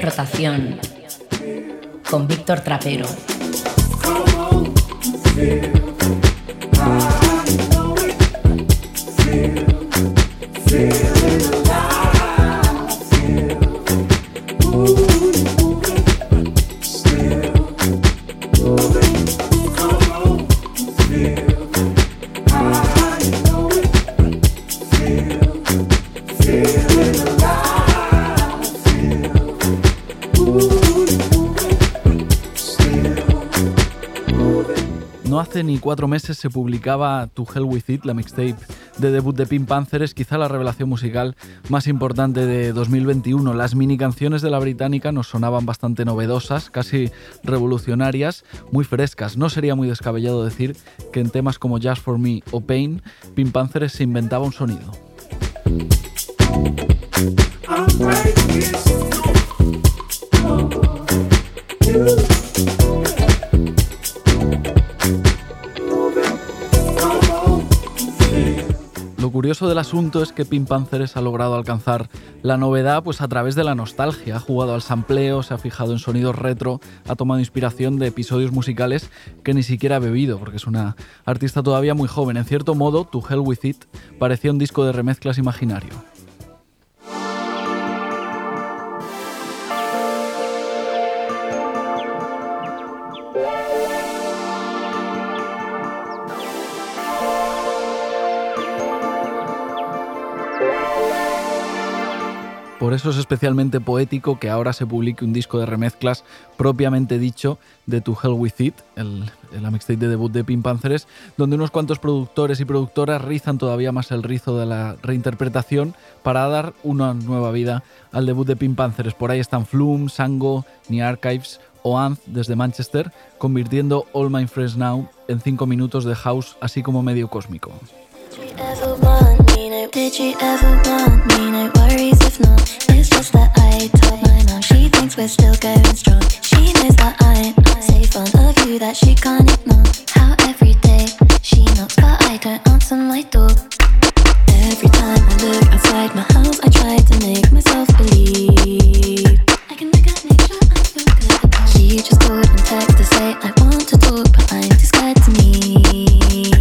Rotación con Víctor Trapero. Cuatro meses se publicaba To Hell With It, la mixtape de debut de Pink Panthers, quizá la revelación musical más importante de 2021. Las mini canciones de la británica nos sonaban bastante novedosas, casi revolucionarias, muy frescas. No sería muy descabellado decir que en temas como Just For Me o Pain, Pink Panthers se inventaba un sonido. Curioso del asunto es que Pink ha logrado alcanzar la novedad pues a través de la nostalgia. Ha jugado al sampleo, se ha fijado en sonidos retro, ha tomado inspiración de episodios musicales que ni siquiera ha bebido, porque es una artista todavía muy joven. En cierto modo, To Hell With It parecía un disco de remezclas imaginario. Por eso es especialmente poético que ahora se publique un disco de remezclas propiamente dicho de To Hell With It, el, la mixtape de debut de Pink Panthers, donde unos cuantos productores y productoras rizan todavía más el rizo de la reinterpretación para dar una nueva vida al debut de Pink Panthers. Por ahí están Flume, Sango, Ni Archives o Anth desde Manchester, convirtiendo All My Friends Now en cinco minutos de house así como medio cósmico. Did she ever want me? No worries if not. It's just that I told my mom she thinks we're still going strong. She knows that I'm safe on a view that she can't ignore. How every day she knocks, but I don't answer my door. Every time I look outside my house, I try to make myself believe. I can look at nature and feel good. She just called and text to say I want to talk, but I'm too scared to meet.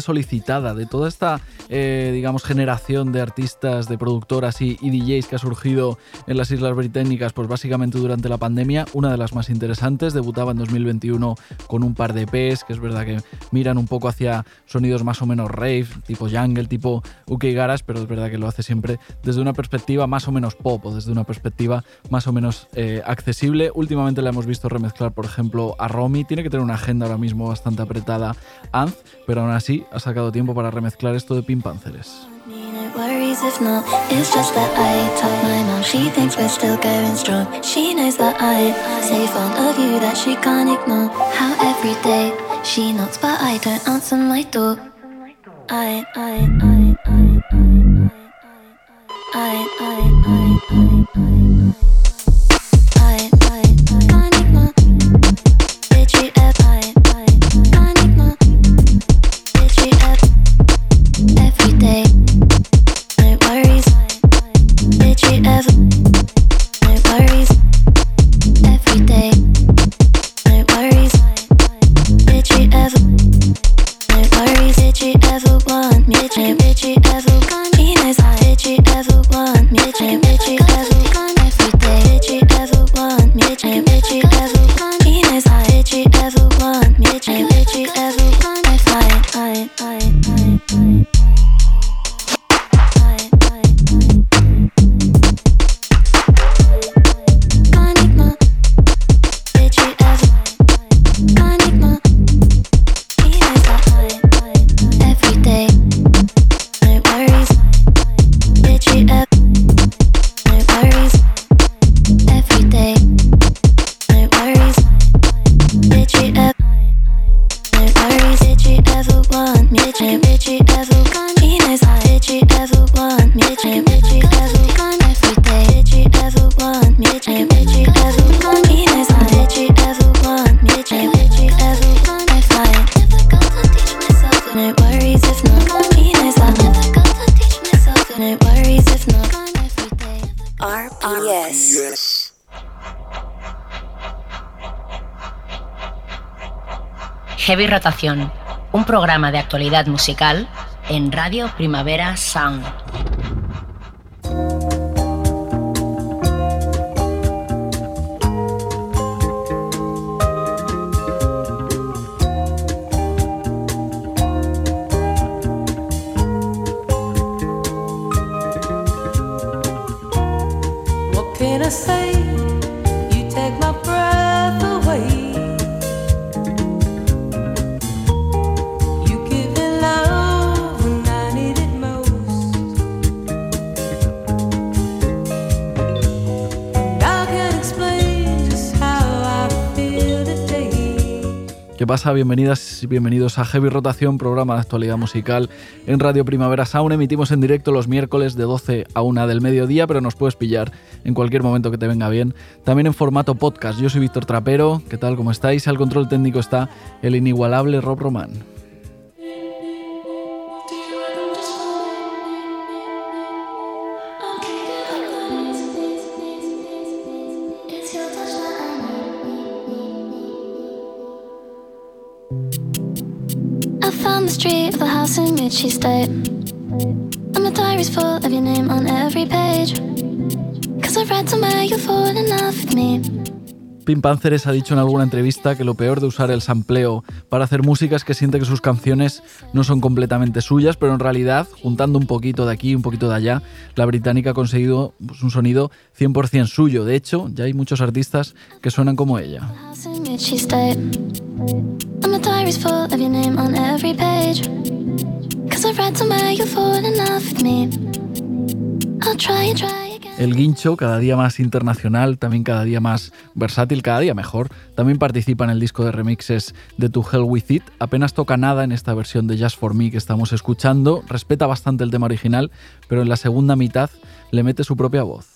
Solicitada de toda esta eh, digamos generación de artistas, de productoras y, DJs que ha surgido en las Islas Británicas pues básicamente durante la pandemia, una de las más interesantes, debutaba en 2021 con un par de EPs que es verdad que miran un poco hacia sonidos más o menos rave, tipo jungle, tipo UK Garage, pero es verdad que lo hace siempre desde una perspectiva más o menos pop o desde una perspectiva más o menos eh, accesible. Últimamente la hemos visto remezclar, por ejemplo, a Romy, tiene que tener una agenda ahora mismo bastante apretada pero aún así ha sacado tiempo para remezclar esto de Pin that I told my I, Un programa de actualidad musical en Radio Primavera Sound. ¿Qué pasa? Bienvenidas y bienvenidos a Heavy Rotación, programa de actualidad musical en Radio Primavera Sound. Emitimos en directo los miércoles de 12 a 1 del mediodía, pero nos puedes pillar en cualquier momento que te venga bien. También en formato podcast. Yo soy Víctor Trapero. ¿Qué tal? ¿Cómo estáis? Al control técnico está el inigualable Rob Román. Street of the house in which she stayed. And my diary's full of your name on every page. Cause I've read somewhere you'll fall in love with me. Pim Panzeres ha dicho en alguna entrevista que lo peor de usar el sampleo para hacer música es que siente que sus canciones no son completamente suyas, pero en realidad, juntando un poquito de aquí y un poquito de allá, la británica ha conseguido pues, un sonido 100% suyo. De hecho, ya hay muchos artistas que suenan como ella. El guincho, cada día más internacional, también cada día más versátil, cada día mejor, también participa en el disco de remixes de To Hell With It. Apenas toca nada en esta versión de Just For Me que estamos escuchando, respeta bastante el tema original, pero en la segunda mitad le mete su propia voz.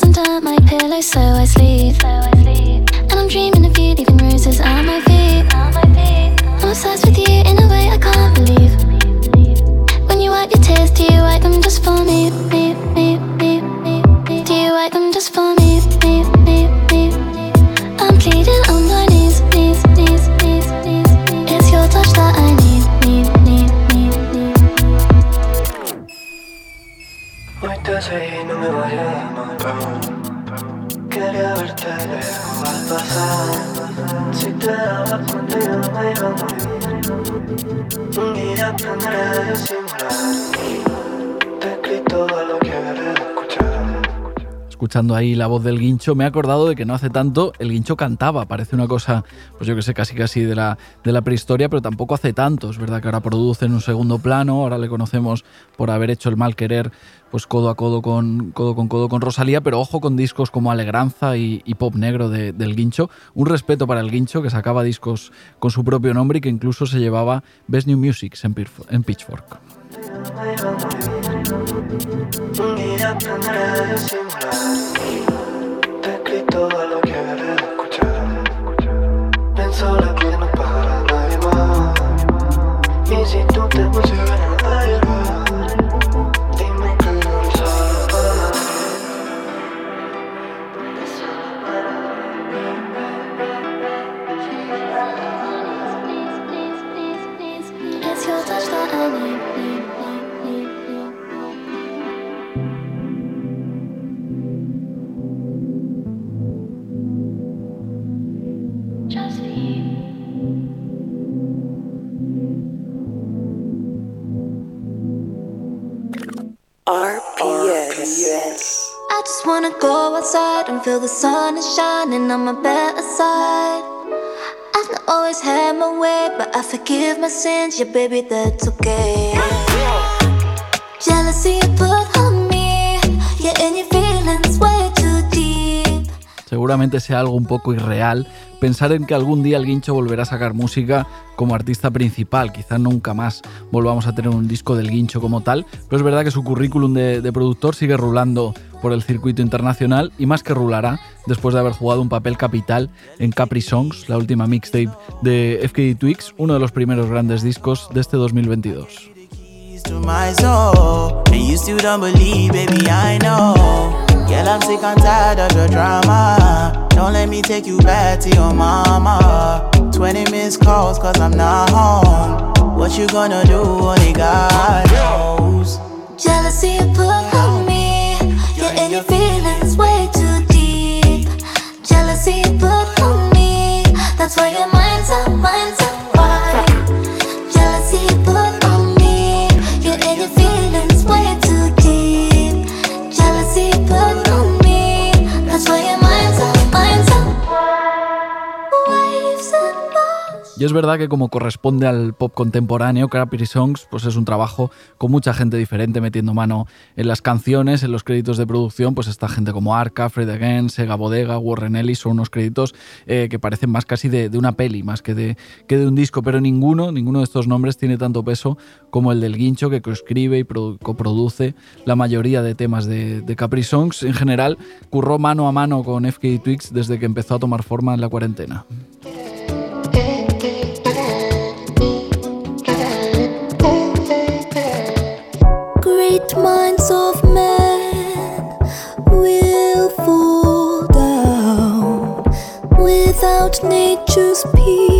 Doesn't up my pillow, so I sleep. And I'm dreaming of you, leaving roses on my feet. I'm obsessed with you in a way I can't believe. Ahí la voz del guincho, me he acordado de que no hace tanto el guincho cantaba. Parece una cosa, pues yo que sé, casi casi de la, de la prehistoria, pero tampoco hace tanto. Es verdad que ahora produce en un segundo plano, ahora le conocemos por haber hecho el mal querer pues codo a codo con codo con codo con Rosalía, pero ojo con discos como Alegranza y, Pop Negro del Guincho. Un respeto para el Guincho que sacaba discos con su propio nombre y que incluso se llevaba Best New Music en, Unidad tendré de simular. Te escribí todo lo que debes de escuchar. Ven sola que no para nadie más. Y si tú te pusieras a llorar, dime que no solo para It's your touch that I. en and feel the sun is shining on my better side. I've not always had my way, but I forgive my sins, yeah, baby, that's okay. Jealousy you put on me, yeah, and your feelings way too deep. Seguramente sea algo un poco irreal pensar en que algún día el Guincho volverá a sacar música como artista principal. Quizá nunca más volvamos a tener un disco del Guincho como tal, pero es verdad que su currículum de, productor sigue rulando por el circuito internacional y más que rulará después de haber jugado un papel capital en Capri Songs, la última mixtape de FKD Twix, uno de los primeros grandes discos de este 2022. Girl, I'm sick and tired of your drama. Don't let me take you back to your mama. 20 missed calls, cause I'm not home. What you gonna do? Only God knows. Jealousy put on me. You're in your feelings way too deep. Jealousy put on me. That's why your mind's up, mind's Y es verdad que como corresponde al pop contemporáneo, Capri Songs pues es un trabajo con mucha gente diferente metiendo mano en las canciones, en los créditos de producción, pues está gente como Arca, Fred Again, Sega Bodega, Warren Ellis, son unos créditos eh, que parecen más casi de, una peli, más que de, que de un disco, pero ninguno, ninguno de estos nombres tiene tanto peso como el del Guincho que coescribe y coproduce la mayoría de temas de, de Capri Songs. En general, curró mano a mano con FK Twix desde que empezó a tomar forma en la cuarentena. Minds of men will fall down without nature's peace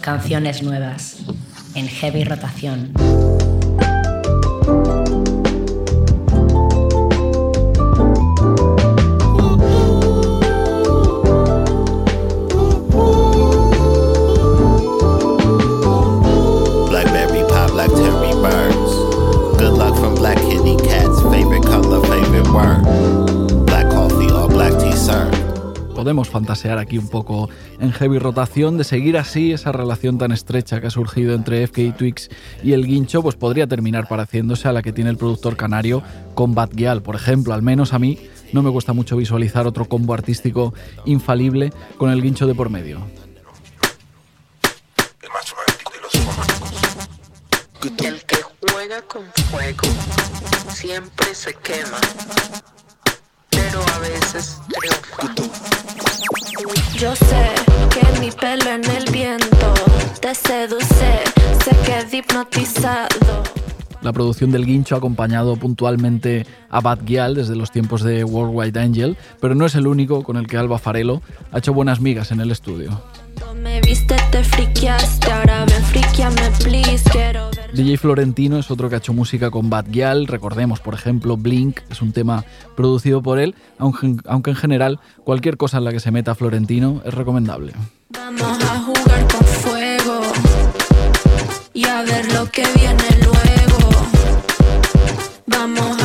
canciones nuevas en heavy rotación. Fantasear aquí un poco en heavy rotación de seguir así esa relación tan estrecha que ha surgido entre FK Twix y el Guincho, pues podría terminar pareciéndose a la que tiene el productor canario con Bad Gyal, por ejemplo. Al menos a mí no me cuesta mucho visualizar otro combo artístico infalible con el Guincho de por medio. El que juega con siempre se quema pero a veces Yo sé que mi pelo en el viento te seduce, sé que he hipnotizado. la producción del Guincho ha acompañado puntualmente a Bad Gyal desde los tiempos de Worldwide Angel, pero no es el único con el que Alba Farelo ha hecho buenas migas en el estudio. DJ Florentino es otro que ha hecho música con Bad Gyal, recordemos por ejemplo Blink, es un tema producido por él, aunque, aunque en general cualquier cosa en la que se meta Florentino es recomendable. Vamos a jugar con fuego y a ver lo que viene luego. Vamos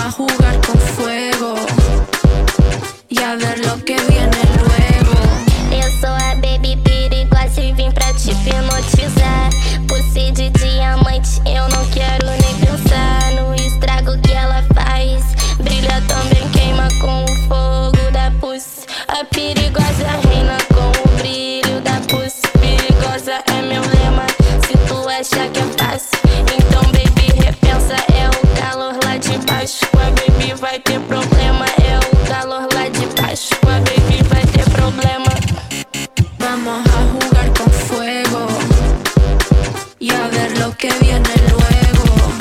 que viene luego.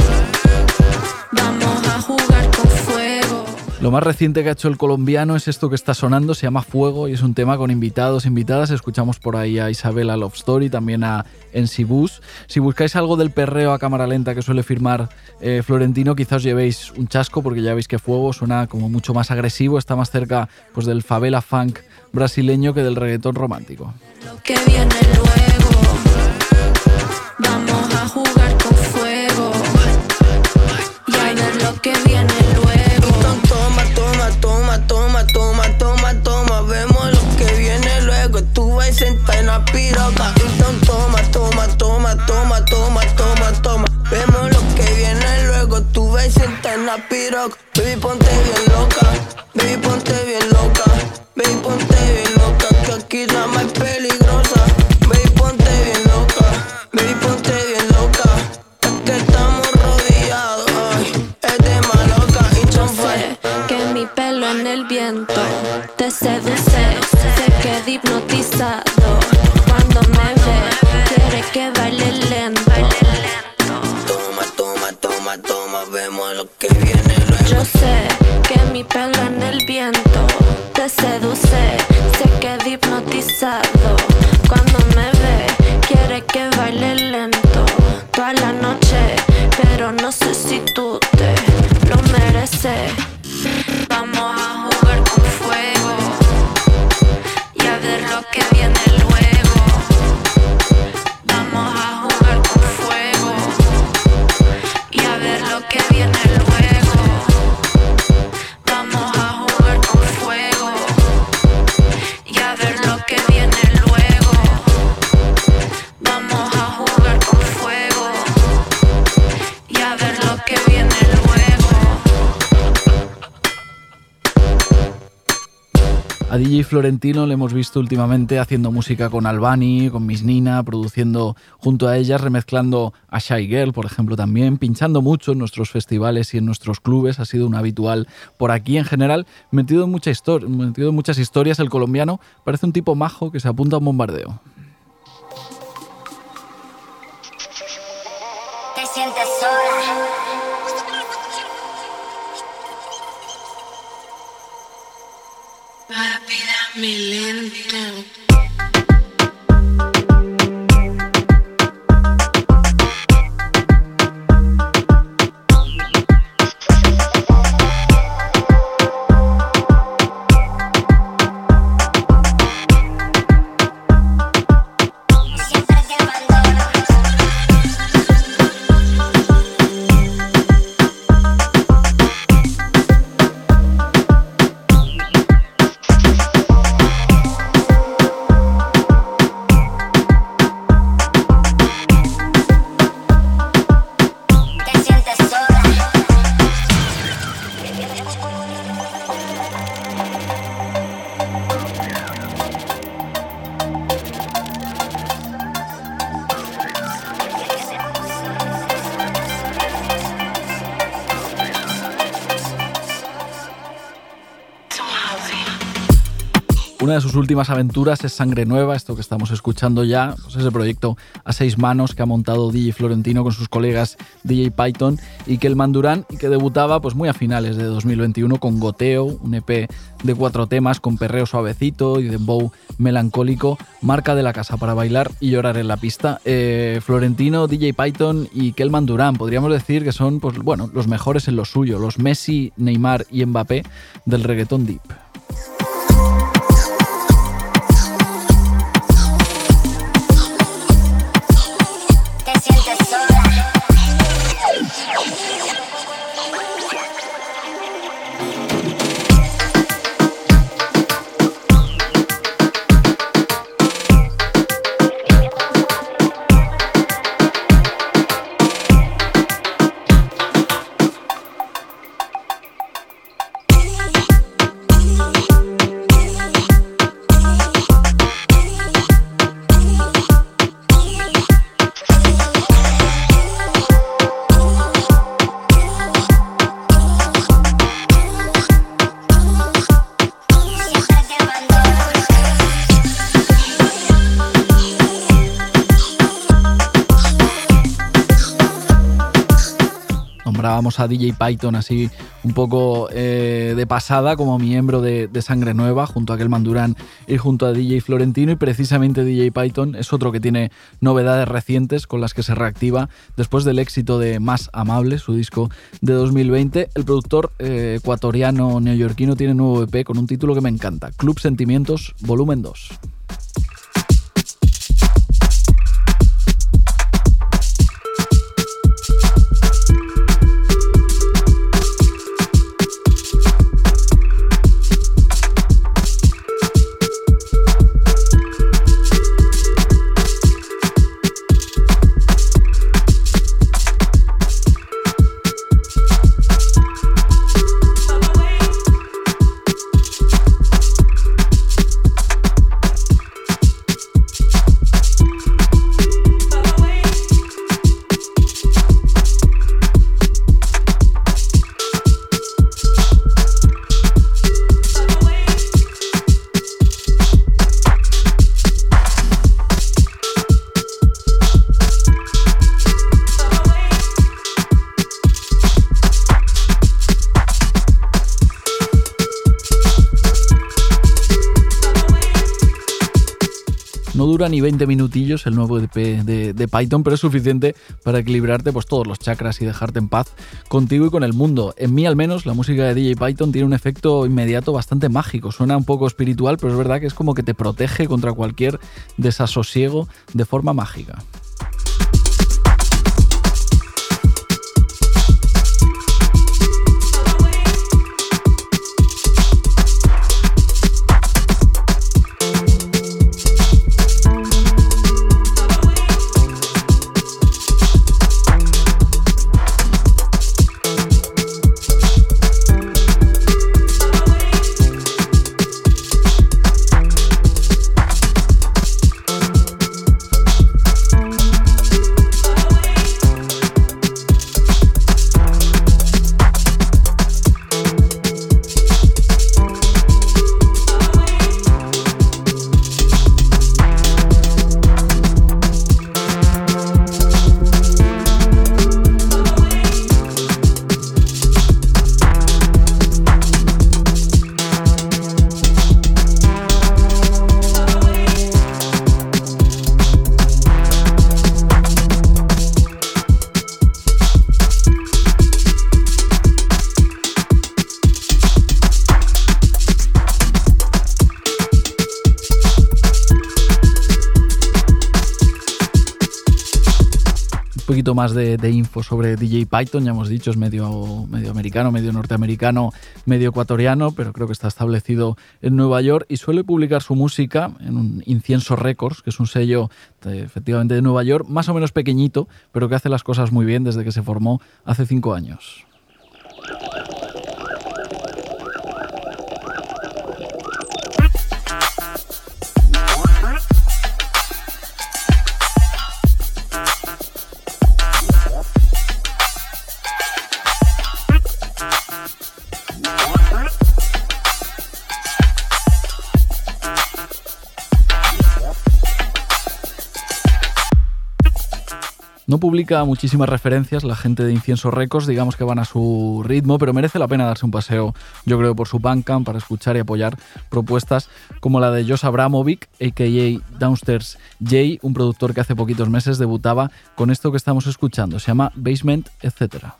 Vamos a jugar con fuego. Lo más reciente que ha hecho el colombiano es esto que está sonando, se llama Fuego y es un tema con invitados, invitadas. Escuchamos por ahí a Isabela Love Story, también a Ensibus. Si buscáis algo del perreo a cámara lenta que suele firmar eh, Florentino, quizás os llevéis un chasco porque ya veis que Fuego suena como mucho más agresivo, está más cerca pues, del favela funk brasileño que del reggaetón romántico. Lo que viene luego. Piroca. Entonces, toma, toma, toma, toma, toma, toma, toma. Vemos lo que viene luego. Tú vas sentada en la piroca. Baby, ponte bien loca. Baby, ponte bien loca. Baby, ponte bien loca. Que aquí la más peligrosa. Baby, ponte bien loca. Baby, ponte bien loca. Es que estamos rodeados. Ay, es de maloca. Y Yo sé que mi pelo en el viento te seduce. Sé que hipnotizado te A DJ Florentino le hemos visto últimamente haciendo música con Albani, con Miss Nina, produciendo junto a ellas, remezclando a Shy Girl, por ejemplo, también, pinchando mucho en nuestros festivales y en nuestros clubes, ha sido un habitual por aquí en general, metido en, muchas historias, el colombiano parece un tipo majo que se apunta a un bombardeo. Te sientes sola. Rápida, mi lento. Sus últimas aventuras es Sangre Nueva, esto que estamos escuchando ya, pues ese proyecto a seis manos que ha montado DJ Florentino con sus colegas DJ Python y que el Mandurán y que debutaba pues muy a finales de 2021 con Goteo, un EP de cuatro temas con perreo suavecito y dembow melancólico, marca de la casa para bailar y llorar en la pista. Eh, Florentino, DJ Python y Kelman Durán, podríamos decir que son pues, bueno, los mejores en lo suyo, los Messi, Neymar y Mbappé del reggaetón deep. A DJ Python así un poco eh, de pasada como miembro de, Sangre Nueva junto a aquel Mandurán y junto a DJ Florentino y precisamente DJ Python es otro que tiene novedades recientes con las que se reactiva después del éxito de Más Amable, su disco de 2020. El productor eh, ecuatoriano neoyorquino tiene nuevo EP con un título que me encanta, Club Sentimientos Volumen 2. Ni 20 minutillos el nuevo EP de, Python, pero es suficiente para equilibrarte pues, todos los chakras y dejarte en paz contigo y con el mundo. En mí al menos la música de DJ Python tiene un efecto inmediato bastante mágico. Suena un poco espiritual, pero es verdad que es como que te protege contra cualquier desasosiego de forma mágica. De, info sobre DJ Python, ya hemos dicho, es medio, medio americano, medio norteamericano, medio ecuatoriano, pero creo que está establecido en Nueva York y suele publicar su música en un Incienso Records, que es un sello efectivamente de Nueva York, más o menos pequeñito, pero que hace las cosas muy bien desde que se formó hace cinco años. No publica muchísimas referencias, la gente de Incienso Records, digamos que van a su ritmo, pero merece la pena darse un paseo, yo creo, por su Bandcamp para escuchar y apoyar propuestas como la de Josh Abramovic, a.k.a. Downstairs J, un productor que hace poquitos meses debutaba con esto que estamos escuchando, se llama Basement, etc.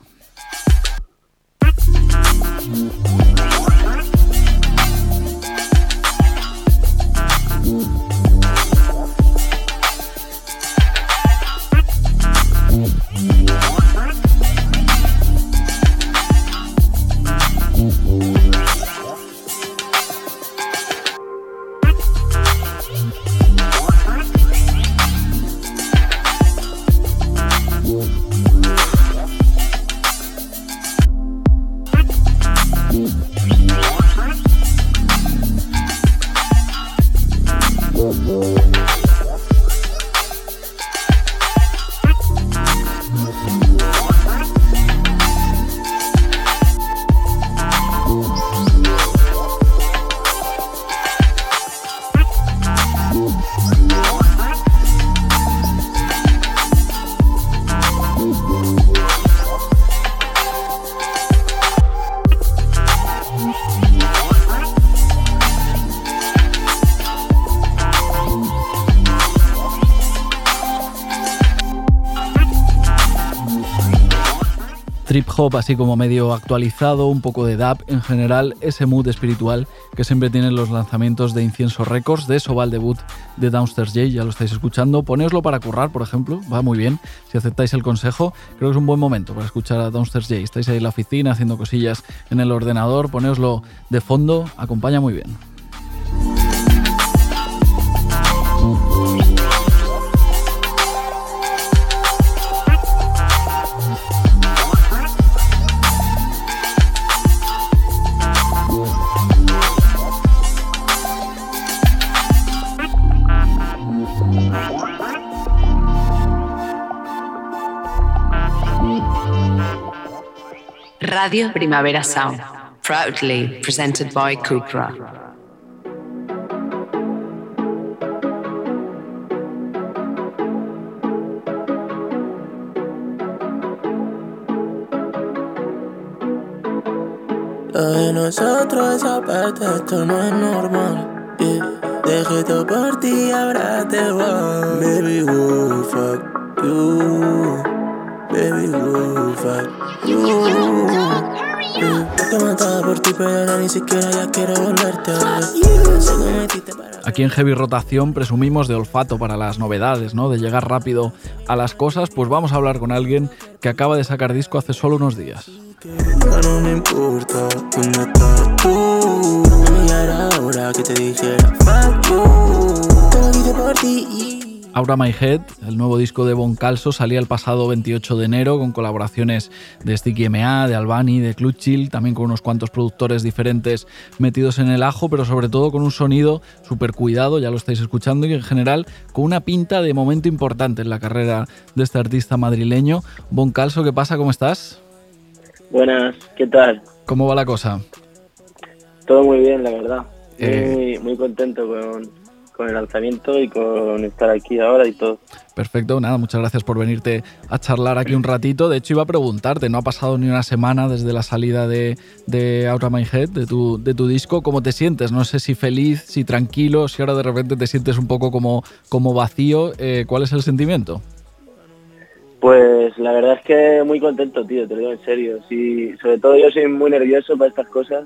hop así como medio actualizado, un poco de dub, en general ese mood espiritual que siempre tienen los lanzamientos de Incienso Records, de eso va el debut de Downstairs J, ya lo estáis escuchando, poneoslo para currar, por ejemplo, va muy bien, si aceptáis el consejo, creo que es un buen momento para escuchar a Downstairs J, estáis ahí en la oficina haciendo cosillas en el ordenador, poneoslo de fondo, acompaña muy bien. Radio Primavera Sound, proudly presented by Cupra. De nosotros aparte, esto no es normal. Yeah. Dejé todo por ti, ahora te voy. Baby, woo, fuck you. Baby, woo, fuck Aquí en Heavy Rotación presumimos de olfato para las novedades, ¿no? De llegar rápido a las cosas, pues vamos a hablar con alguien que acaba de sacar disco hace solo unos días. Aura My Head, el nuevo disco de Bon Calso, salía el pasado 28 de enero con colaboraciones de Sticky MA, de Albani, de Clutchill, también con unos cuantos productores diferentes metidos en el ajo, pero sobre todo con un sonido súper cuidado, ya lo estáis escuchando, y en general con una pinta de momento importante en la carrera de este artista madrileño. Bon Calso, ¿qué pasa? ¿Cómo estás? Buenas, ¿qué tal? ¿Cómo va la cosa? Todo muy bien, la verdad. Eh. Muy, muy contento con, con el lanzamiento y con estar aquí ahora y todo. Perfecto, nada, muchas gracias por venirte a charlar aquí un ratito. De hecho, iba a preguntarte, no ha pasado ni una semana desde la salida de, de Out of My Head, de tu, de tu disco. ¿Cómo te sientes? No sé si feliz, si tranquilo, si ahora de repente te sientes un poco como, como vacío. Eh, ¿Cuál es el sentimiento? Pues la verdad es que muy contento, tío, te lo digo en serio. Sí, sobre todo yo soy muy nervioso para estas cosas.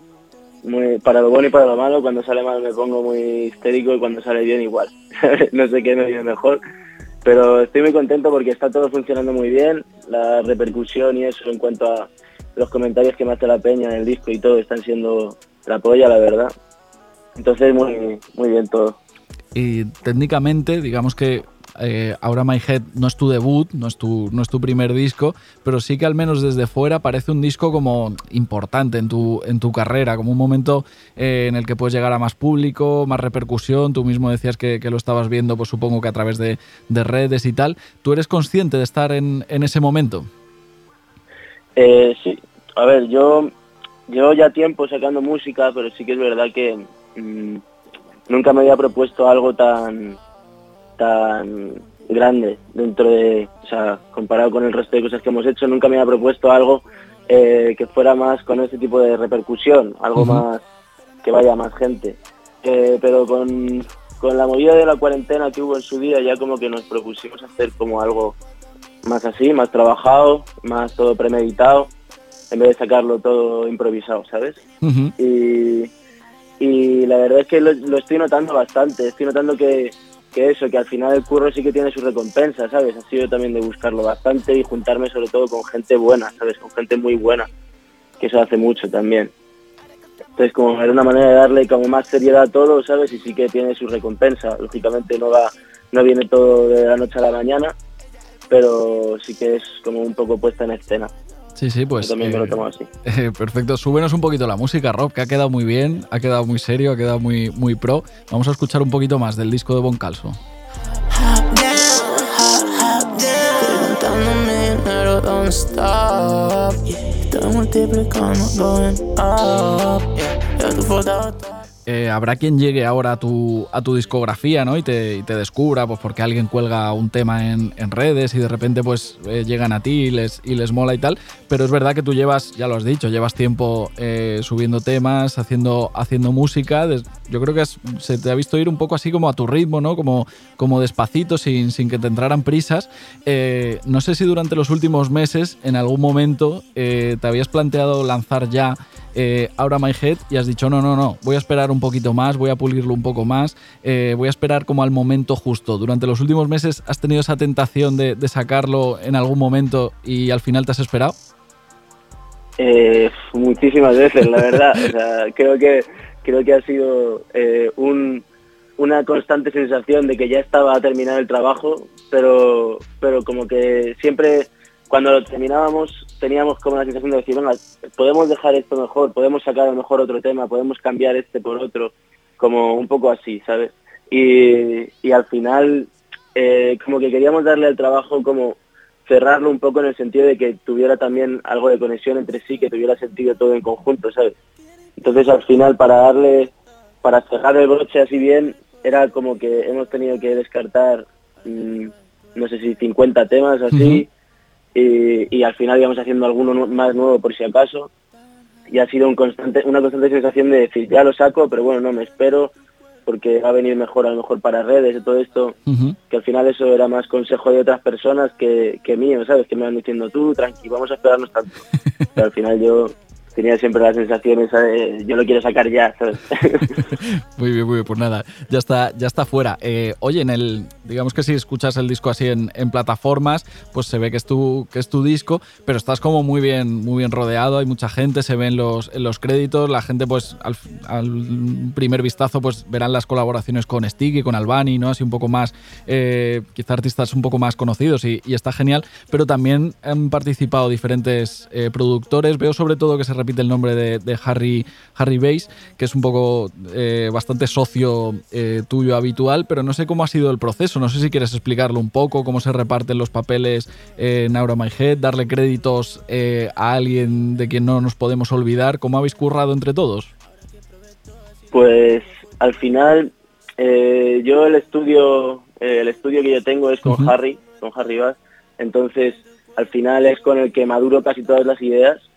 Muy, para lo bueno y para lo malo, cuando sale mal me pongo muy histérico y cuando sale bien igual. no sé qué me viene mejor. Pero estoy muy contento porque está todo funcionando muy bien. La repercusión y eso en cuanto a los comentarios que me hace la peña en el disco y todo están siendo la polla, la verdad. Entonces muy, muy bien todo. Y técnicamente, digamos que eh, ahora My Head no es tu debut, no es tu, no es tu primer disco, pero sí que al menos desde fuera parece un disco como importante en tu, en tu carrera, como un momento eh, en el que puedes llegar a más público, más repercusión. Tú mismo decías que, lo estabas viendo, pues supongo que a través de, de redes y tal. ¿Tú eres consciente de estar en, en ese momento? Eh, sí, a ver, yo llevo ya tiempo sacando música, pero sí que es verdad que mm, nunca me había propuesto algo tan tan grande dentro de, o sea, comparado con el resto de cosas que hemos hecho, nunca me había propuesto algo eh, que fuera más con ese tipo de repercusión, algo más que vaya más gente. Eh, pero con, con la movida de la cuarentena que hubo en su día, ya como que nos propusimos hacer como algo más así, más trabajado, más todo premeditado, en vez de sacarlo todo improvisado, ¿sabes? Y, y la verdad es que lo, lo estoy notando bastante, estoy notando que, que eso, que al final el curro sí que tiene su recompensa, ¿sabes? Ha sido también de buscarlo bastante y juntarme sobre todo con gente buena, ¿sabes? Con gente muy buena, que eso hace mucho también. Entonces como era una manera de darle como más seriedad a todo, ¿sabes? Y sí que tiene su recompensa. Lógicamente no va, no viene todo de la noche a la mañana, pero sí que es como un poco puesta en escena. Sí, sí, pues. Yo también me lo eh, tomo así. eh, perfecto. Súbenos un poquito la música, Rob, que ha quedado muy bien, ha quedado muy serio, ha quedado muy, muy pro. Vamos a escuchar un poquito más del disco de Bon Calso. Eh, habrá quien llegue ahora a tu, a tu discografía ¿no? y, te, te descubra pues porque alguien cuelga un tema en, en redes y de repente pues eh, llegan a ti y les, y les mola y tal, pero es verdad que tú llevas, ya lo has dicho, llevas tiempo eh, subiendo temas, haciendo, haciendo música, yo creo que se te ha visto ir un poco así como a tu ritmo, ¿no? como, como despacito, sin, sin que te entraran prisas. No sé si durante los últimos meses en algún momento te habías planteado lanzar ya Aura My Head y has dicho, no, no, no, voy a esperar un poquito más, voy a pulirlo un poco más, eh, voy a esperar como al momento justo. Durante los últimos meses has tenido esa tentación de, sacarlo en algún momento y al final te has esperado. Eh, muchísimas veces, la verdad. Creo que creo que ha sido eh, un, una constante sensación de que ya estaba terminado el trabajo, pero pero como que siempre cuando lo terminábamos teníamos como la sensación de decir, venga, podemos dejar esto mejor, podemos sacar a lo mejor otro tema, podemos cambiar este por otro, como un poco así, ¿sabes? Y, y al final eh, como que queríamos darle al trabajo como cerrarlo un poco en el sentido de que tuviera también algo de conexión entre sí, que tuviera sentido todo en conjunto, ¿sabes? Entonces al final para darle, para cerrar el broche así bien, era como que hemos tenido que descartar, mm, no sé si 50 temas así, y, y al final íbamos haciendo alguno más nuevo por si acaso, y ha sido un constante, una constante sensación de decir, ya lo saco, pero bueno, no me espero, porque va a venir mejor a lo mejor para redes y todo esto, que al final eso era más consejo de otras personas que, que mío, ¿sabes? Que me van diciendo tú, tranqui, vamos a esperarnos tanto. Pero al final yo tenía siempre la sensación esa de yo lo quiero sacar ya, ¿sabes? Muy bien, muy bien, pues nada, ya está, ya está fuera. Eh, oye, en el, digamos que si escuchas el disco así en, plataformas, pues se ve que es tu, que es tu disco, pero estás como muy bien, muy bien rodeado, hay mucha gente, se ven los, en los créditos, la gente pues al, primer vistazo pues verán las colaboraciones con Sticky, con Albani, ¿no? Así un poco más, eh, quizá artistas un poco más conocidos y, y está genial, pero también han participado diferentes eh, productores, veo sobre todo que se repite el nombre de, de Harry, Harry Bass, que es un poco eh, bastante socio eh, tuyo habitual, pero no sé cómo ha sido el proceso, no sé si quieres explicarlo un poco, cómo se reparten los papeles en Aura My Head, darle créditos eh, a alguien de quien no nos podemos olvidar, cómo habéis currado entre todos. Pues al final eh, yo el estudio eh, el estudio que yo tengo es con. Harry, con Harry Bass, entonces al final es con el que maduro casi todas las ideas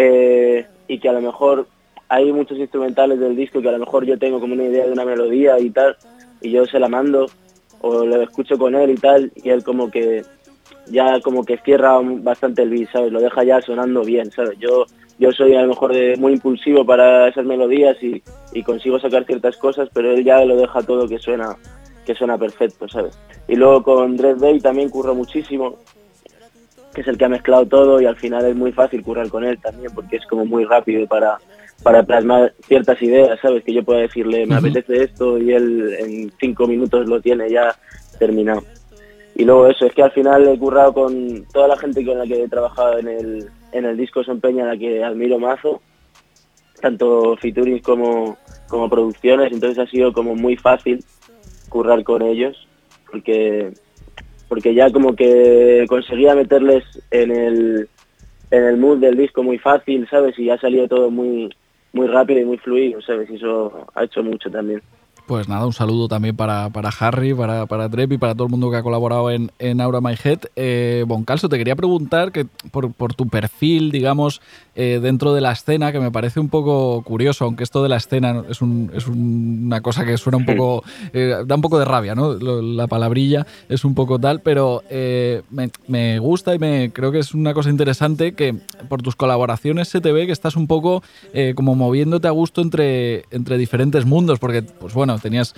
eh, y que a lo mejor hay muchos instrumentales del disco que a lo mejor yo tengo como una idea de una melodía y tal y yo se la mando o lo escucho con él y tal y él como que ya como que cierra bastante el beat, ¿sabes? Lo deja ya sonando bien, ¿sabes? Yo yo soy a lo mejor de- muy impulsivo para esas melodías y, consigo sacar ciertas cosas, pero él ya lo deja todo que suena que suena perfecto, ¿sabes? Y luego con Dread Bay también curro muchísimo, que es el que ha mezclado todo y al final es muy fácil currar con él también porque es como muy rápido para, para plasmar ciertas ideas, ¿sabes? Que yo pueda decirle, me apetece esto y él en cinco minutos lo tiene ya terminado. Y luego eso, es que al final he currado con toda la gente con la que he trabajado en el, en el disco Son Peña, la que admiro mazo, tanto featuring como, como producciones, entonces ha sido como muy fácil currar con ellos, porque porque ya como que conseguía meterles en el, en el mood del disco muy fácil, ¿sabes? Y ha salido todo muy muy rápido y muy fluido, ¿sabes? Y eso ha hecho mucho también. Pues nada, un saludo también para, para Harry, para, para Trep y para todo el mundo que ha colaborado en, en Aura My Head. Eh, Boncalso, te quería preguntar que por, por tu perfil, digamos, eh, dentro de la escena, que me parece un poco curioso, aunque esto de la escena es, un, es una cosa que suena un poco, eh, da un poco de rabia, ¿no? la palabrilla es un poco tal, pero eh, me, me, gusta y me creo que es una cosa interesante que por tus colaboraciones se te ve que estás un poco como moviéndote a gusto entre, entre diferentes mundos, porque, pues bueno, tenías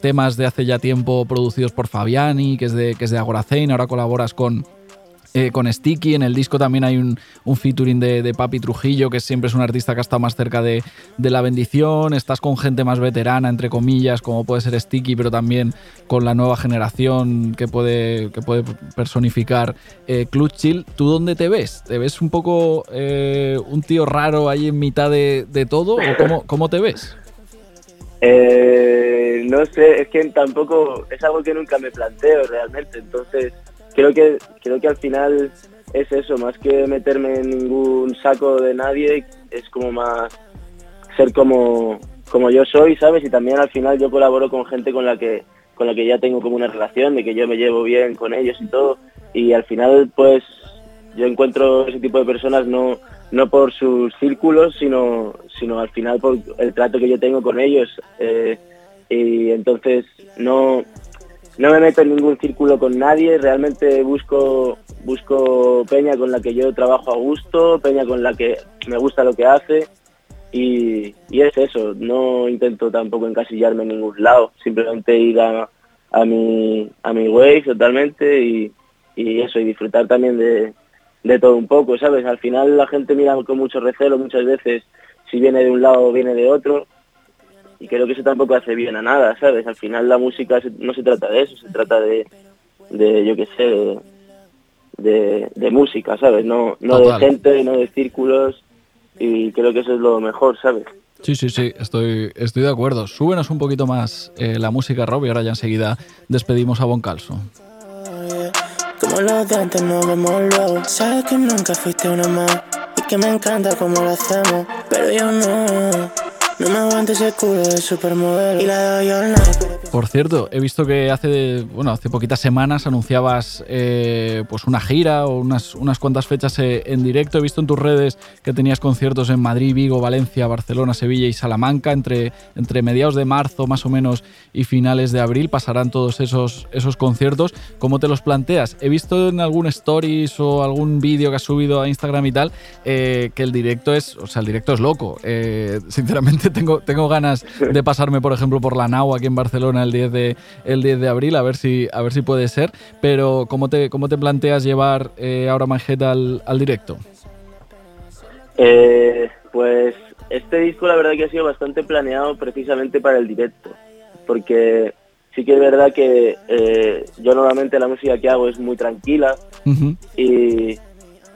temas de hace ya tiempo producidos por Fabiani, que es de, que es de Agoracein, ahora colaboras con eh, con Sticky. En el disco también hay un, un featuring de, Papi Trujillo, que siempre es un artista que ha estado más cerca de, la bendición. Estás con gente más veterana, entre comillas, como puede ser Sticky, pero también con la nueva generación que puede, que puede personificar eh. ¿Tú dónde te ves? ¿Te ves un poco eh, un tío raro ahí en mitad de, todo? ¿O cómo, cómo te ves? No sé, es que tampoco es algo que nunca me planteo realmente, entonces creo que creo que al final es eso, más que meterme en ningún saco de nadie, es como más ser como, como yo soy, ¿sabes? Y también al final yo colaboro con gente con la que con la que ya tengo como una relación, de que yo me llevo bien con ellos y todo, y al final pues yo encuentro ese tipo de personas no no por sus círculos, sino sino al final por el trato que yo tengo con ellos. Eh, y entonces no no me meto en ningún círculo con nadie, realmente busco, busco peña con la que yo trabajo a gusto, peña con la que me gusta lo que hace. Y, es eso, no intento tampoco encasillarme en ningún lado, simplemente ir a, a mi, a mi way totalmente y, y eso, y disfrutar también de, de todo un poco, ¿sabes? Al final la gente mira con mucho recelo muchas veces si viene de un lado o viene de otro y creo que eso tampoco hace bien a nada, ¿sabes? Al final la música no se trata de eso, se trata de, de yo qué sé, de, de, música, ¿sabes? No, no de gente, no de círculos y creo que eso es lo mejor, ¿sabes? Sí, sí, sí, estoy, estoy de acuerdo. Súbenos un poquito más eh, la música, Rob, y ahora ya enseguida despedimos a Boncalso. Como los de antes no vemos luego. Sabes que nunca fuiste una más Y que me encanta cómo lo hacemos Pero yo no no me aguantes ese culo de supermodelo y la doy night. Por cierto, he visto que hace, bueno, hace poquitas semanas anunciabas eh, pues una gira o unas, unas cuantas fechas eh, en directo. He visto en tus redes que tenías conciertos en Madrid, Vigo, Valencia, Barcelona, Sevilla y Salamanca. Entre, entre mediados de marzo más o menos y finales de abril pasarán todos esos, esos conciertos. ¿Cómo te los planteas? He visto en algún stories o algún vídeo que has subido a Instagram y tal eh, que el directo es, o sea, el directo es loco. sinceramente tengo, tengo ganas de pasarme, por ejemplo, por la NAU aquí en Barcelona el 10 de, el 10 de abril, a ver si, a ver si puede ser. Pero, ¿cómo te, cómo te planteas llevar eh, ahora Manjeta al, al directo? Eh, pues este disco la verdad que ha sido bastante planeado precisamente para el directo, porque sí que es verdad que eh, yo normalmente la música que hago es muy tranquila y,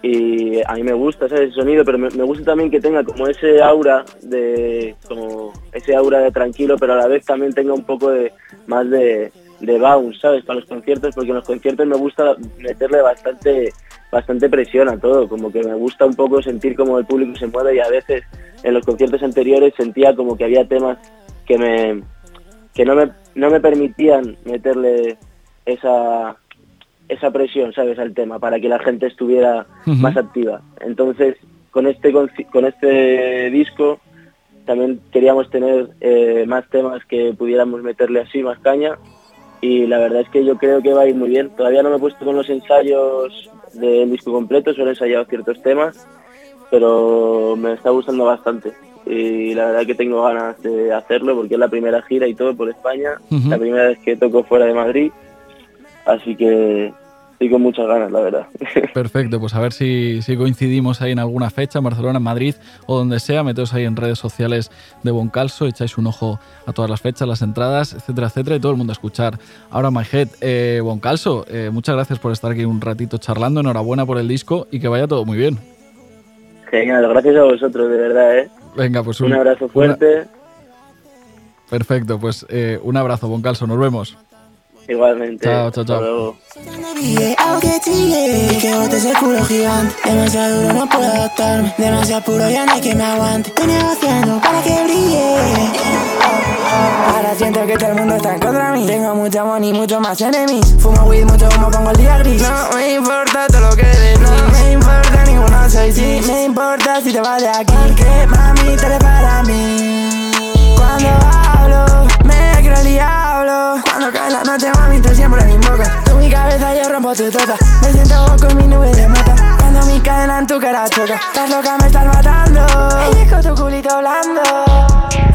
y a mí me gusta ese sonido, pero me, gusta también que tenga como ese aura de como ese aura de tranquilo, pero a la vez también tenga un poco de más de, de bounce, ¿sabes? Para los conciertos, porque en los conciertos me gusta meterle bastante bastante presión a todo, como que me gusta un poco sentir como el público se mueve y a veces en los conciertos anteriores sentía como que había temas que me que no me no me permitían meterle esa esa presión, ¿sabes? Al tema, para que la gente estuviera más activa. Entonces, con este, con este disco también queríamos tener eh, más temas que pudiéramos meterle así, más caña. Y la verdad es que yo creo que va a ir muy bien. Todavía no me he puesto con los ensayos del disco completo, solo he ensayado ciertos temas, pero me está gustando bastante. Y la verdad que tengo ganas de hacerlo porque es la primera gira y todo por España, la primera vez que toco fuera de Madrid Así que estoy con muchas ganas, la verdad. Perfecto, pues a ver si, si, coincidimos ahí en alguna fecha, en Barcelona, en Madrid o donde sea. Meteos ahí en redes sociales de Boncalso, echáis un ojo a todas las fechas, las entradas, etcétera, etcétera, y todo el mundo a escuchar. Ahora, My Head, eh, Boncalso, eh, muchas gracias por estar aquí un ratito charlando. Enhorabuena por el disco y que vaya todo muy bien. Genial, gracias a vosotros, de verdad. ¿eh? Venga, pues un, abrazo fuerte. Perfecto, pues eh, un abrazo, Boncalso, nos vemos. Igualmente. Chao, chao, chao. Que bote ese culo gigante. Demasiado duro, no puedo adaptarme. Demasiado puro, ya no hay que me aguante. Estoy negociando para que brille. Ahora siento que todo el mundo está en contra mí. Tengo mucho money, mucho más enemies. Fumo weed, mucho humo, pongo el día gris. No me importa todo lo que de No me importa ninguno soy sí. Me importa si te vas de aquí. Porque mami, te para mí. Cuando hablo, me creo el diablo. Cuando cae la noche, mami, tú siempre en mi boca. Mi cabeza, yo rompo tu tota. Me siento con mi nube de mata. Cuando mi cadena en tu cara choca. Estás loca, me estás matando. Con tu culito blando.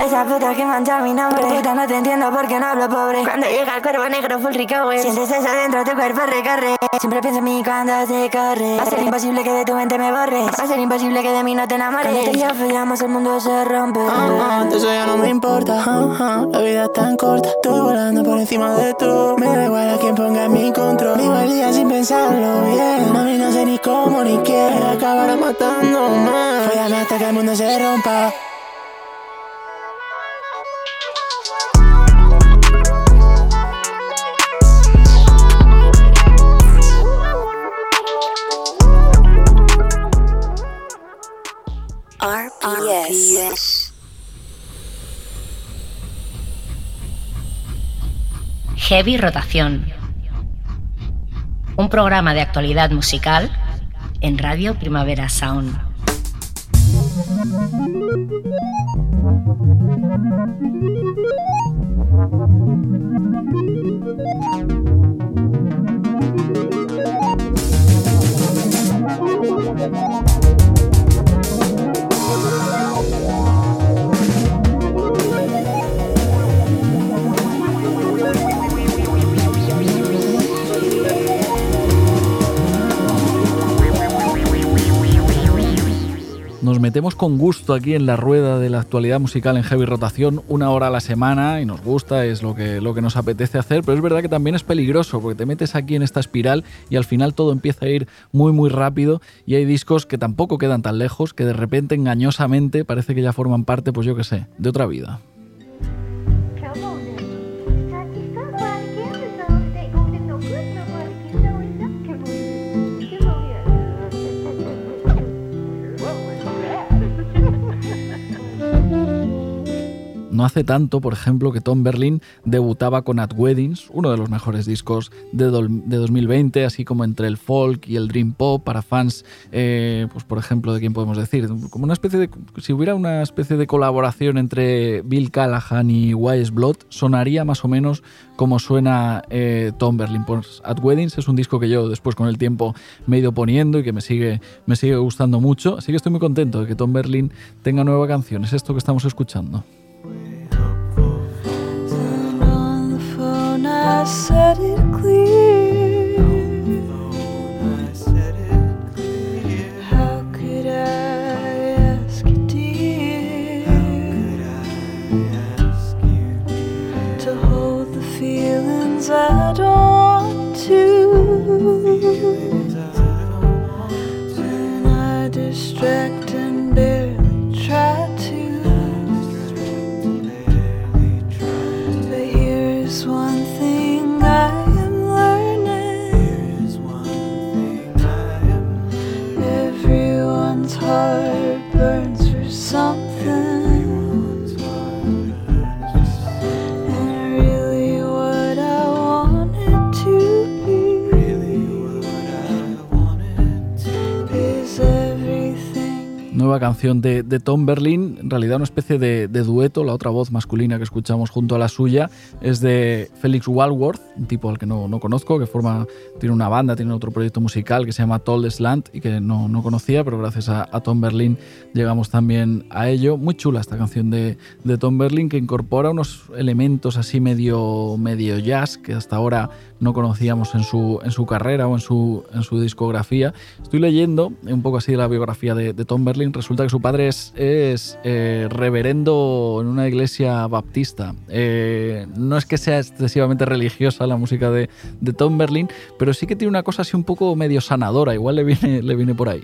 Esa puta que mancha mi nombre. Puta no te entiendo porque no hablo pobre. Cuando llega el cuervo negro full recover Sientes eso dentro, tu cuerpo recorre. Siempre pienso en mí cuando se corre. Va a ser imposible que de tu mente me borres Va a ser imposible que de mí no te enamores. Cuando te y yo fallamos el mundo se rompe. Uh, uh, Eso ya no me importa. Uh, La vida es tan corta. Estoy volando por encima de tú Me da igual a quien ponga mi control Vivo el día sin pensarlo bien. Mami no sé ni cómo ni qué. Acabará matándome. Fóllame hasta que el mundo se rompa. RPS. Heavy Rotación. Un programa de actualidad musical en Radio Primavera Sound. Con gusto aquí en la rueda de la actualidad musical en heavy rotación, una hora a la semana y nos gusta, es lo que, lo que nos apetece hacer, pero es verdad que también es peligroso porque te metes aquí en esta espiral y al final todo empieza a ir muy muy rápido y hay discos que tampoco quedan tan lejos, que de repente engañosamente parece que ya forman parte, pues yo qué sé, de otra vida. No hace tanto, por ejemplo, que Tom Berlin debutaba con At Weddings, uno de los mejores discos de, 2020, así como entre el folk y el dream pop para fans, eh, pues por ejemplo, de quién podemos decir, como una especie de, si hubiera una especie de colaboración entre Bill Callahan y Wise Blood, sonaría más o menos como suena eh, Tom Berlin. Pues At Weddings es un disco que yo después con el tiempo me he ido poniendo y que me sigue, me sigue gustando mucho, así que estoy muy contento de que Tom Berlin tenga nueva canción, es esto que estamos escuchando. I said it clear. How could I ask you, dear, to hold the feelings I don't to? When I distract de, Tom Berlin, en realidad una especie de, dueto, la otra voz masculina que escuchamos junto a la suya es de Felix Walworth, un tipo al que no, no conozco, que forma, tiene una banda, tiene otro proyecto musical que se llama Told Slant y que no, no conocía, pero gracias a, a Tom Berlin llegamos también a ello. Muy chula esta canción de, de Tom Berlin que incorpora unos elementos así medio, medio jazz que hasta ahora no conocíamos en su, en su carrera o en su, en su discografía. Estoy leyendo un poco así de la biografía de, Tom Berlin. Resulta que su padre es, es eh, reverendo en una iglesia baptista. Eh, no es que sea excesivamente religiosa la música de, de Tom Berlin, pero sí que tiene una cosa así un poco medio sanadora. Igual le viene, le viene por ahí.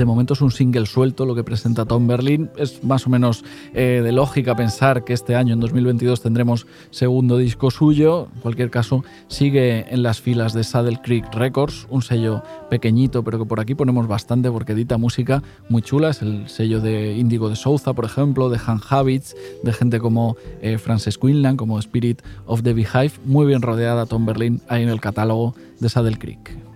De momento es un single suelto lo que presenta Tom Berlin. Es más o menos eh, de lógica pensar que este año, en 2022, tendremos segundo disco suyo. En cualquier caso, sigue en las filas de Saddle Creek Records, un sello pequeñito, pero que por aquí ponemos bastante porque edita música muy chula. Es el sello de Indigo de Souza, por ejemplo, de Han Habits, de gente como eh, Frances Quinlan, como Spirit of the Beehive. Muy bien rodeada Tom Berlin ahí en el catálogo de Saddle Creek.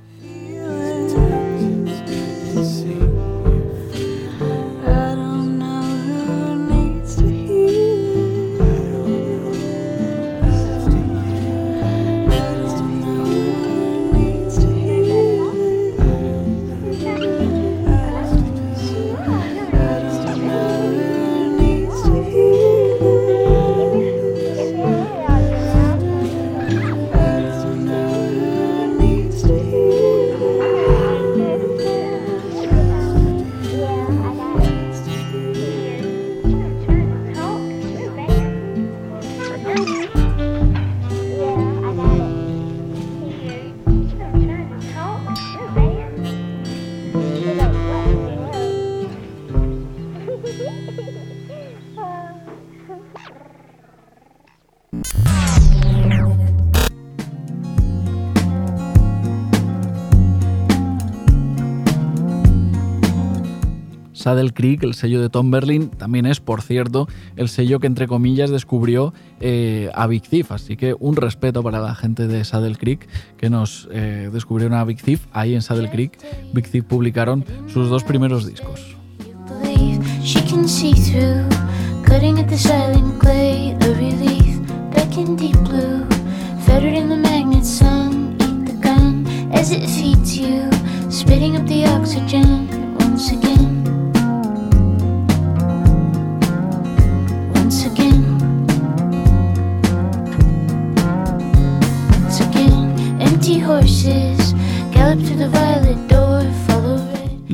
Creek, el sello de Tom Berlin, también es, por cierto, el sello que entre comillas descubrió eh, a Big Thief. Así que un respeto para la gente de Saddle Creek que nos eh, descubrieron a Big Thief. Ahí en Saddle Creek, Big Thief publicaron sus dos primeros discos.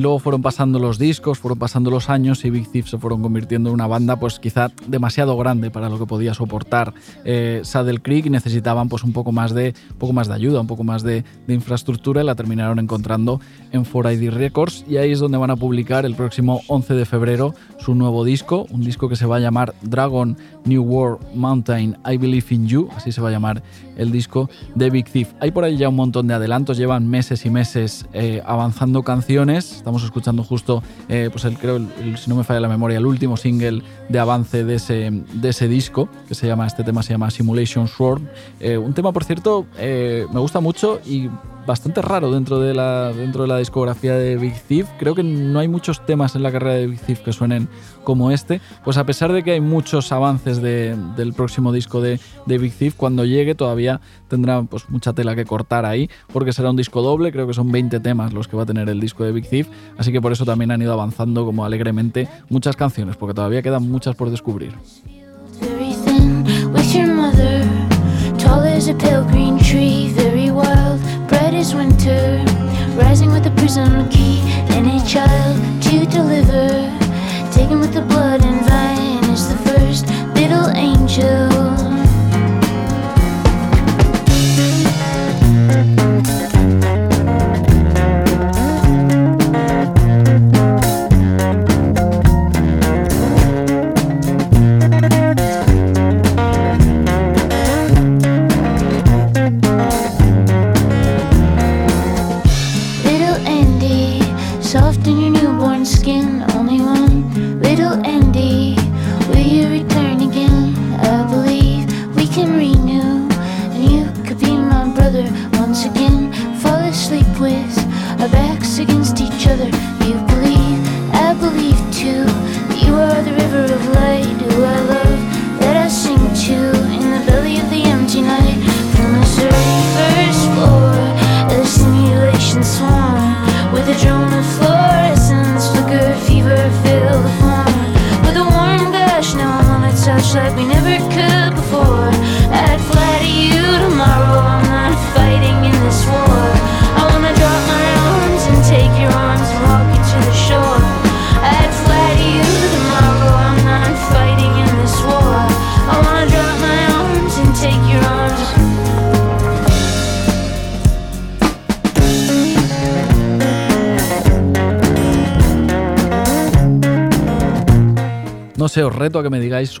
Luego fueron pasando los discos, fueron pasando los años y Big Thief se fueron convirtiendo en una banda pues quizá demasiado grande para lo que podía soportar eh, Saddle Creek. Y necesitaban pues un poco más de, un poco más de ayuda, un poco más de, de infraestructura y la terminaron encontrando en 4ID Records. Y ahí es donde van a publicar el próximo 11 de febrero su nuevo disco, un disco que se va a llamar Dragon New World Mountain I Believe in You, así se va a llamar el disco de Big Thief. Hay por ahí ya un montón de adelantos, llevan meses y meses eh, avanzando canciones, estamos escuchando justo, eh, pues el, creo, si no me falla la memoria, el último single de avance de ese, de ese disco, que se llama, este tema se llama Simulation Swarm, Eh, un tema por cierto eh, me gusta mucho y bastante raro dentro de, la, dentro de la discografía de Big Thief. Creo que no hay muchos temas en la carrera de Big Thief que suenen como este. Pues a pesar de que hay muchos avances de- del próximo disco de, de Big Thief, cuando llegue todavía tendrá pues, mucha tela que cortar ahí, porque será un disco doble. Creo que son 20 temas los que va a tener el disco de Big Thief. Así que por eso también han ido avanzando como alegremente muchas canciones, porque todavía quedan muchas por descubrir. Bright as winter. Rising with a prism key and a child to deliver. Taken with the blood and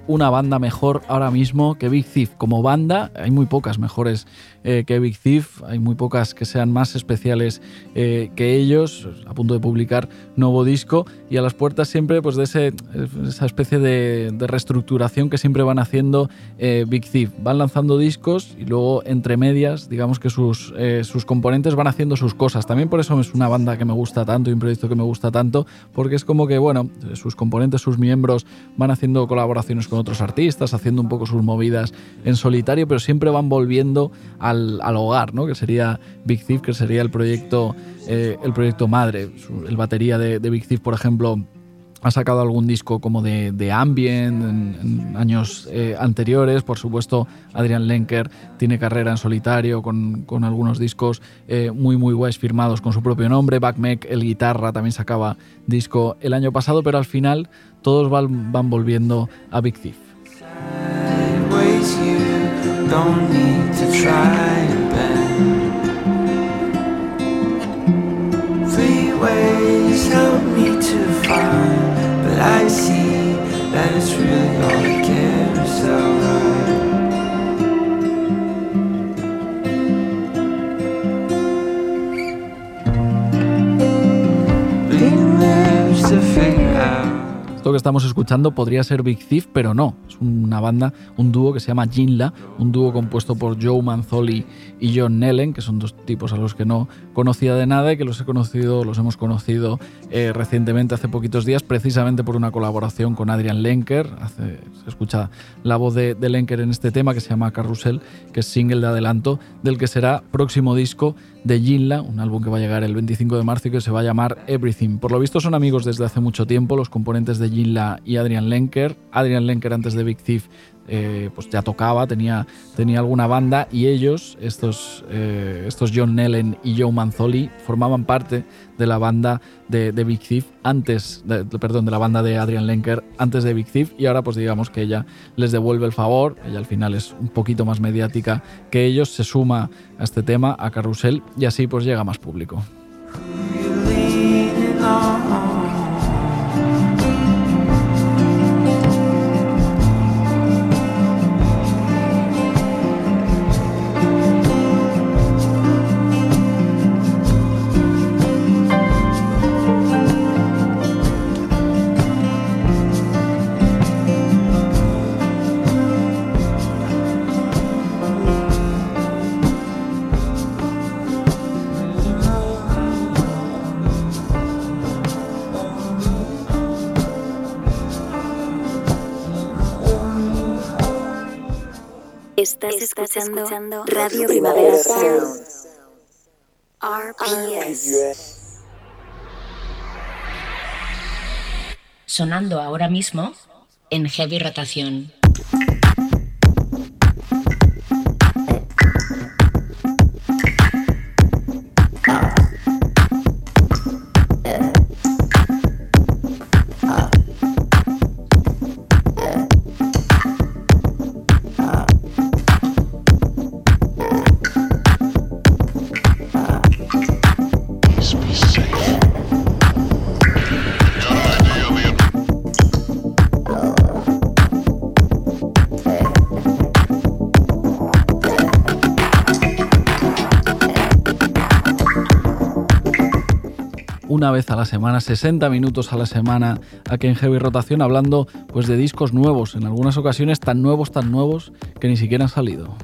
una banda mejor ahora mismo que Big Thief. Como banda, hay muy pocas mejores eh, que Big Thief, hay muy pocas que sean más especiales eh, que ellos, a punto de publicar nuevo disco y a las puertas siempre pues, de ese, esa especie de, reestructuración que siempre van haciendo eh, Big Thief. Van lanzando discos y luego entre medias, digamos que sus, sus componentes van haciendo sus cosas. También por eso es una banda que me gusta tanto y un proyecto que me gusta tanto, porque es como que, bueno, sus componentes, sus miembros van haciendo colaboraciones con otros artistas, haciendo un poco sus movidas en solitario, pero siempre van volviendo al, hogar, ¿no? que sería Big Thief, que sería el proyecto, eh, el proyecto madre. El batería de, Big Thief, por ejemplo, ha sacado algún disco como de, de ambient en, años eh, anteriores. Por supuesto, Adrian Lenker tiene carrera en solitario con, algunos discos eh, muy, muy guays firmados con su propio nombre. Backmeck, el guitarra, también sacaba disco el año pasado, pero al final todos van, van volviendo a Big Thief. I see that it's really all. Esto que estamos escuchando podría ser Big Thief, pero no. Es una banda, un dúo que se llama Jinla, un dúo compuesto por Joe Manzoli y John Nellen, que son dos tipos a los que no conocía de nada y que los he conocido, los hemos conocido eh, recientemente, hace poquitos días, precisamente por una colaboración con Adrian Lenker. se escucha la voz de, de Lenker en este tema que se llama Carrusel, que es single de adelanto del que será próximo disco de Jinla, un álbum que va a llegar el 25 de marzo y que se va a llamar Everything. Por lo visto son amigos desde hace mucho tiempo, los componentes de Jinla y Adrian Lenker. Adrian Lenker antes de Big Thief eh, pues ya tocaba, tenía, tenía alguna banda y ellos, estos, eh, estos John Nellen y Joe Manzoli, formaban parte de la banda de, Big Thief antes, perdón, de la banda de Adrian Lenker antes de Big Thief y ahora pues digamos que ella les devuelve el favor, ella al final es un poquito más mediática que ellos, se suma a este tema, a Carrusel y así pues llega más público. Estás, escuchando, Radio Primavera Sound. RPS. Sonando ahora mismo en heavy rotación. una vez a la semana, 60 minutos a la semana, aquí en Heavy Rotación, hablando pues de discos nuevos, en algunas ocasiones tan nuevos, tan nuevos que ni siquiera han salido.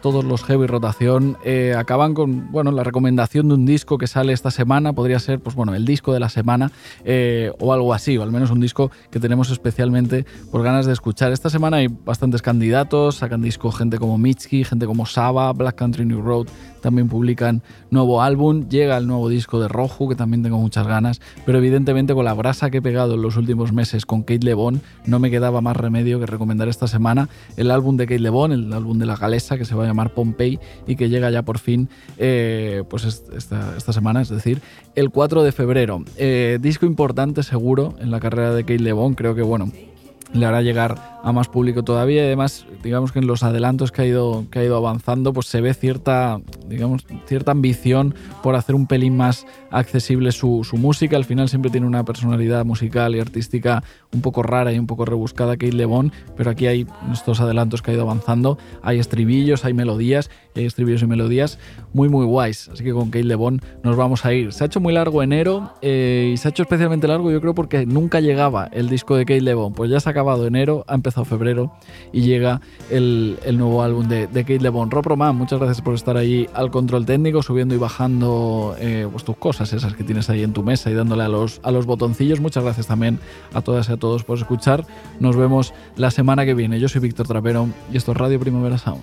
Todos los heavy rotación eh, acaban con, bueno, la recomendación de un disco que sale esta semana, podría ser, pues bueno, el disco de la semana eh, o algo así, o al menos un disco que tenemos especialmente por ganas de escuchar. Esta semana hay bastantes candidatos, sacan disco gente como Mitski, gente como Saba, Black Country New Road, también publican nuevo álbum, llega el nuevo disco de Rojo, que también tengo muchas ganas, pero evidentemente con la brasa que he pegado en los últimos meses con Kate LeBon, no me quedaba más remedio que recomendar esta semana el álbum de Kate LeBon, el álbum de la galesa, que se va a llamar Pompey y que llega ya por fin, eh, pues esta, esta, semana, es decir, el 4 de febrero. Eh, disco importante seguro en la carrera de Kate LeBon, creo que bueno, le hará llegar más público todavía y además digamos que en los adelantos que ha ido, que ha ido avanzando pues se ve cierta, digamos, cierta ambición por hacer un pelín más accesible su, música. Al final siempre tiene una personalidad musical y artística un poco rara y un poco rebuscada Kate LeBon, pero aquí hay estos adelantos que ha ido avanzando, hay estribillos, hay melodías y hay estribillos y melodías muy muy guays. Así que con Kate LeBon nos vamos a ir. Se ha hecho muy largo enero eh, y se ha hecho especialmente largo yo creo porque nunca llegaba el disco de Kate LeBon. Pues ya se ha acabado enero, ha empezado febrero y llega el, nuevo álbum de, de Kate LeBon. Rob Roman, muchas gracias por estar ahí al control técnico, subiendo y bajando eh, pues tus cosas, esas que tienes ahí en tu mesa y dándole a los, a los botoncillos. Muchas gracias también a todas y a todos por escuchar. Nos vemos la semana que viene. Yo soy Víctor Trapero y esto es Radio Primavera Sound.